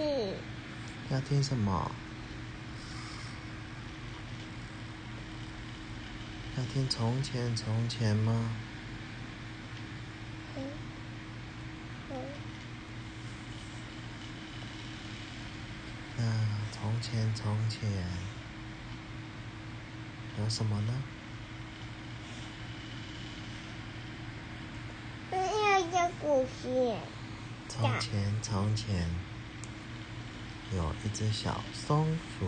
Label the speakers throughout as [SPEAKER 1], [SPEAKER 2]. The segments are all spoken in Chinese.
[SPEAKER 1] 嗯，
[SPEAKER 2] 要听什么？要听从前从前吗？
[SPEAKER 1] 嗯，嗯，
[SPEAKER 2] 那从前从前有什么呢？
[SPEAKER 1] 那要讲故事。
[SPEAKER 2] 从前从前有一只小松鼠，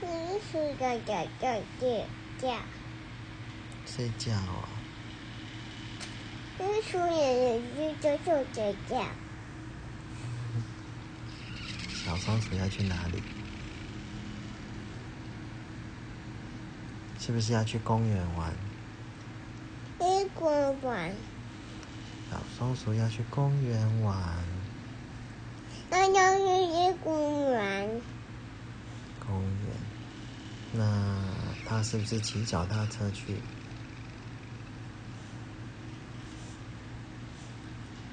[SPEAKER 1] 你是个叫叫叫叫，
[SPEAKER 2] 睡觉啊。
[SPEAKER 1] 你数也是叫叫叫叫。
[SPEAKER 2] 小松鼠要去哪里？是不是要去公园玩？
[SPEAKER 1] 一滚滚，
[SPEAKER 2] 小松鼠要去公园玩。
[SPEAKER 1] 那就是一公园。
[SPEAKER 2] 公园，那他是不是骑脚踏车去？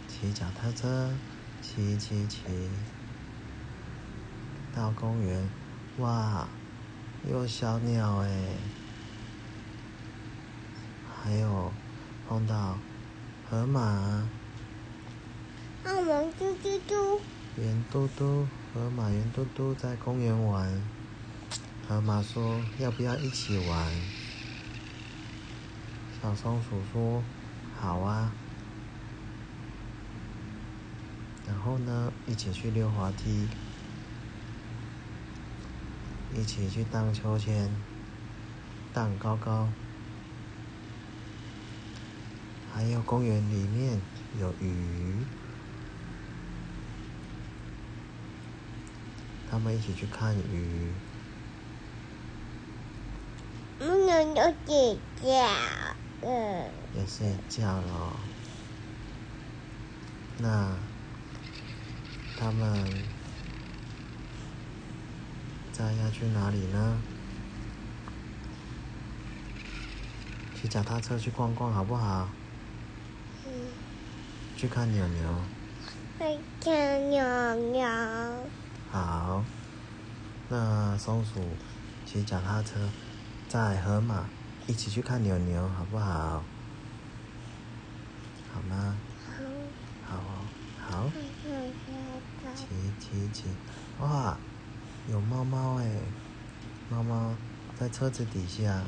[SPEAKER 2] 骑脚踏车，骑骑骑，到公园，哇，有小鸟哎，还有碰到河马，
[SPEAKER 1] 那我们嘟嘟嘟，
[SPEAKER 2] 圆嘟嘟，和马圆嘟嘟在公园玩。河马说：“要不要一起玩？”小松鼠说：“好啊。”然后呢，一起去溜滑梯，一起去荡秋千，荡高高。还有公园里面有鱼，他们一起去看鱼。
[SPEAKER 1] 不能有姐姐。嗯，
[SPEAKER 2] 要睡觉了。那他们再要去哪里呢？骑脚踏车去逛逛好不好？
[SPEAKER 1] 嗯，
[SPEAKER 2] 去看牛牛。
[SPEAKER 1] 去看牛牛。
[SPEAKER 2] 好。那松鼠骑脚踏车载河马一起去看牛牛，好不好？好吗？
[SPEAKER 1] 好，
[SPEAKER 2] 好哦，好。
[SPEAKER 1] 好好
[SPEAKER 2] 骑骑骑，哇，有猫猫哎，猫猫在车子底下，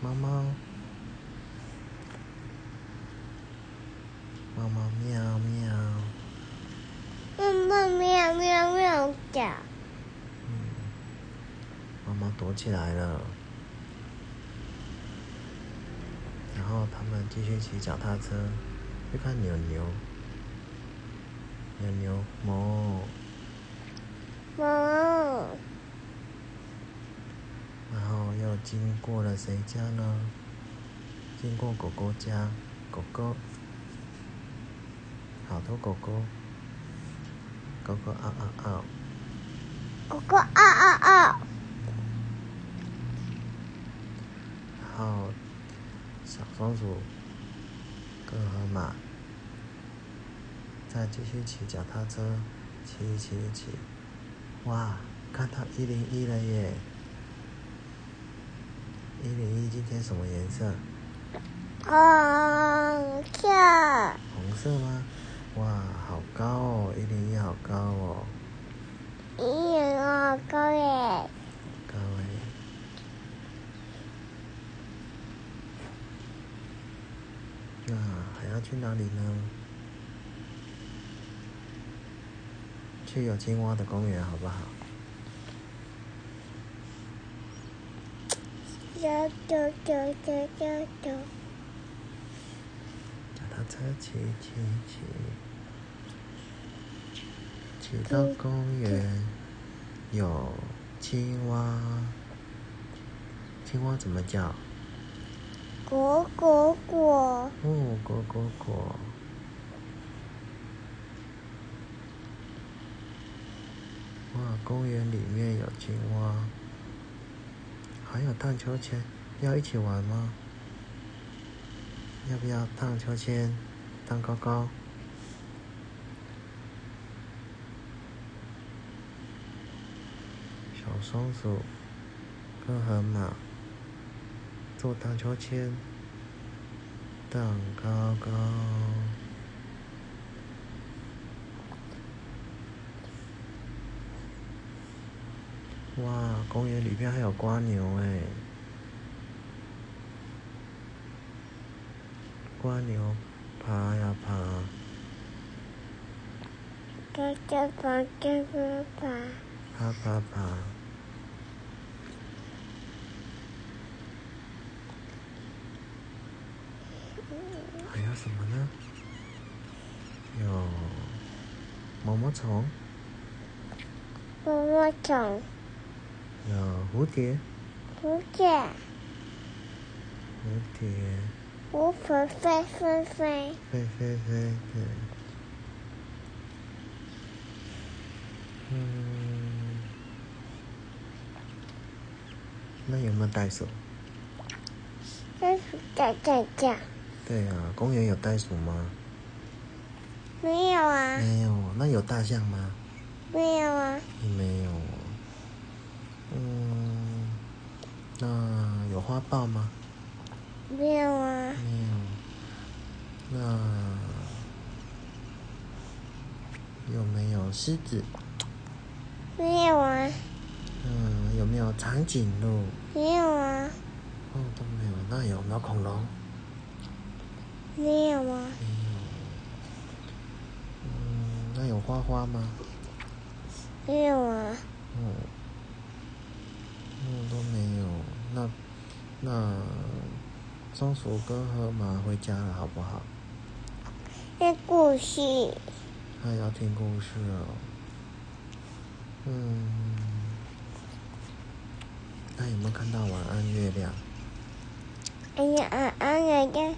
[SPEAKER 2] 猫猫，猫猫喵喵，
[SPEAKER 1] 妈喵喵喵叫。
[SPEAKER 2] 嗯，猫猫躲起来了，然后他们继续骑脚踏车去看牛牛，牛牛哞。
[SPEAKER 1] 妈，
[SPEAKER 2] 然后又经过了谁家呢？经过狗狗家，狗狗，好多狗狗，狗狗嗷嗷嗷，
[SPEAKER 1] 哥哥啊啊啊！
[SPEAKER 2] 然后小松鼠跟河马再继续骑脚踏车，骑骑骑，哇，看到一零一了耶！一零一今天什么颜色？
[SPEAKER 1] 红色，
[SPEAKER 2] 红色吗？哇，好高哦！一零一好高哦，
[SPEAKER 1] 一人好高耶！
[SPEAKER 2] 高耶。那还要去哪里呢？去有青蛙的公园好不好？
[SPEAKER 1] 走走走走走走，
[SPEAKER 2] 车骑骑骑，骑到公园有青蛙，青蛙怎么叫？
[SPEAKER 1] 果果果，
[SPEAKER 2] 哦，果果果。哇，公园里面有青蛙，还有荡秋千，要一起玩吗？要不要荡秋千、荡高高？小松鼠跟河马坐荡秋千、荡高高。哇，公园里边还有瓜牛哎！蜗牛爬呀？爬，
[SPEAKER 1] 爬爬爬爬爬，
[SPEAKER 2] 爬爬爬。还有什么呢？有毛毛虫，
[SPEAKER 1] 毛毛虫，
[SPEAKER 2] 有蝴蝶，
[SPEAKER 1] 蝴蝶，
[SPEAKER 2] 蝴蝶。
[SPEAKER 1] 蝴蝶飞飞飞，
[SPEAKER 2] 飞飞飞，对。嗯，那有没有袋鼠？
[SPEAKER 1] 袋鼠在在家。
[SPEAKER 2] 对啊，公园有袋鼠吗？
[SPEAKER 1] 没有啊。
[SPEAKER 2] 没有，那有大象吗？
[SPEAKER 1] 没有啊。
[SPEAKER 2] 没有。嗯，那有花豹吗？
[SPEAKER 1] 没有啊。
[SPEAKER 2] 没有。那有没有狮子？
[SPEAKER 1] 没有啊。
[SPEAKER 2] 嗯，有没有长颈鹿？
[SPEAKER 1] 没有啊。
[SPEAKER 2] 哦，都没有。那有没有恐龙？
[SPEAKER 1] 没有啊。
[SPEAKER 2] 没有。嗯，那有花花吗？
[SPEAKER 1] 没有啊。
[SPEAKER 2] 哦。嗯，都没有。那那。松鼠哥和马回家了，好不好？
[SPEAKER 1] 听故事。
[SPEAKER 2] 他要听故事哦。嗯。那有没有看到晚安月亮？
[SPEAKER 1] 哎呀，晚安月亮。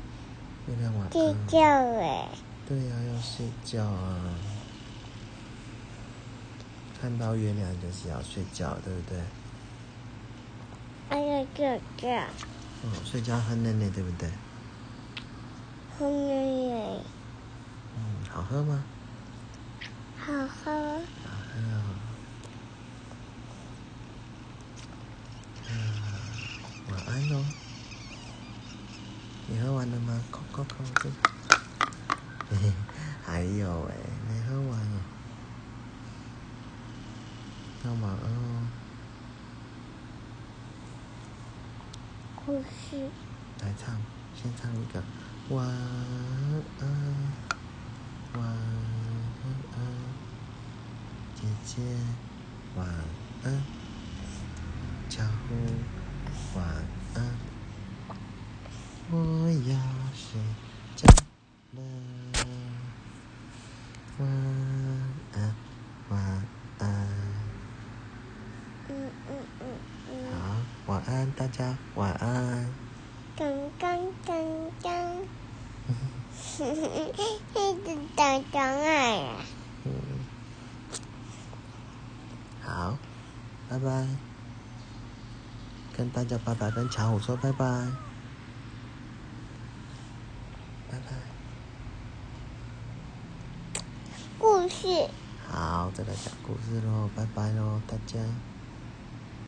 [SPEAKER 2] 月亮晚安。
[SPEAKER 1] 睡觉哎。
[SPEAKER 2] 对呀，要睡觉啊。看到月亮就是要睡觉，对不对？
[SPEAKER 1] 哎呀，睡觉。
[SPEAKER 2] 哦，睡觉喝奶奶对不对？
[SPEAKER 1] 喝奶奶。
[SPEAKER 2] 嗯，好喝吗？
[SPEAKER 1] 好喝。
[SPEAKER 2] 好喝啊！嗯，晚安喽。你喝完了吗？扣扣扣扣。嘿嘿，还有 哎，没喝完哦。那晚安哦。
[SPEAKER 1] 故事。
[SPEAKER 2] 来唱，先唱一个晚安，晚安，姐姐晚安，巧虎晚安，我要睡觉了，晚安，晚安。
[SPEAKER 1] 嗯嗯嗯嗯。
[SPEAKER 2] 好，晚安，大家晚安。
[SPEAKER 1] 刚刚刚刚，一直讲讲哎。
[SPEAKER 2] 嗯。好，拜拜。跟大家拜拜，跟巧虎说拜拜。拜拜。
[SPEAKER 1] 故事。
[SPEAKER 2] 好，再来讲故事喽，拜拜喽，大家。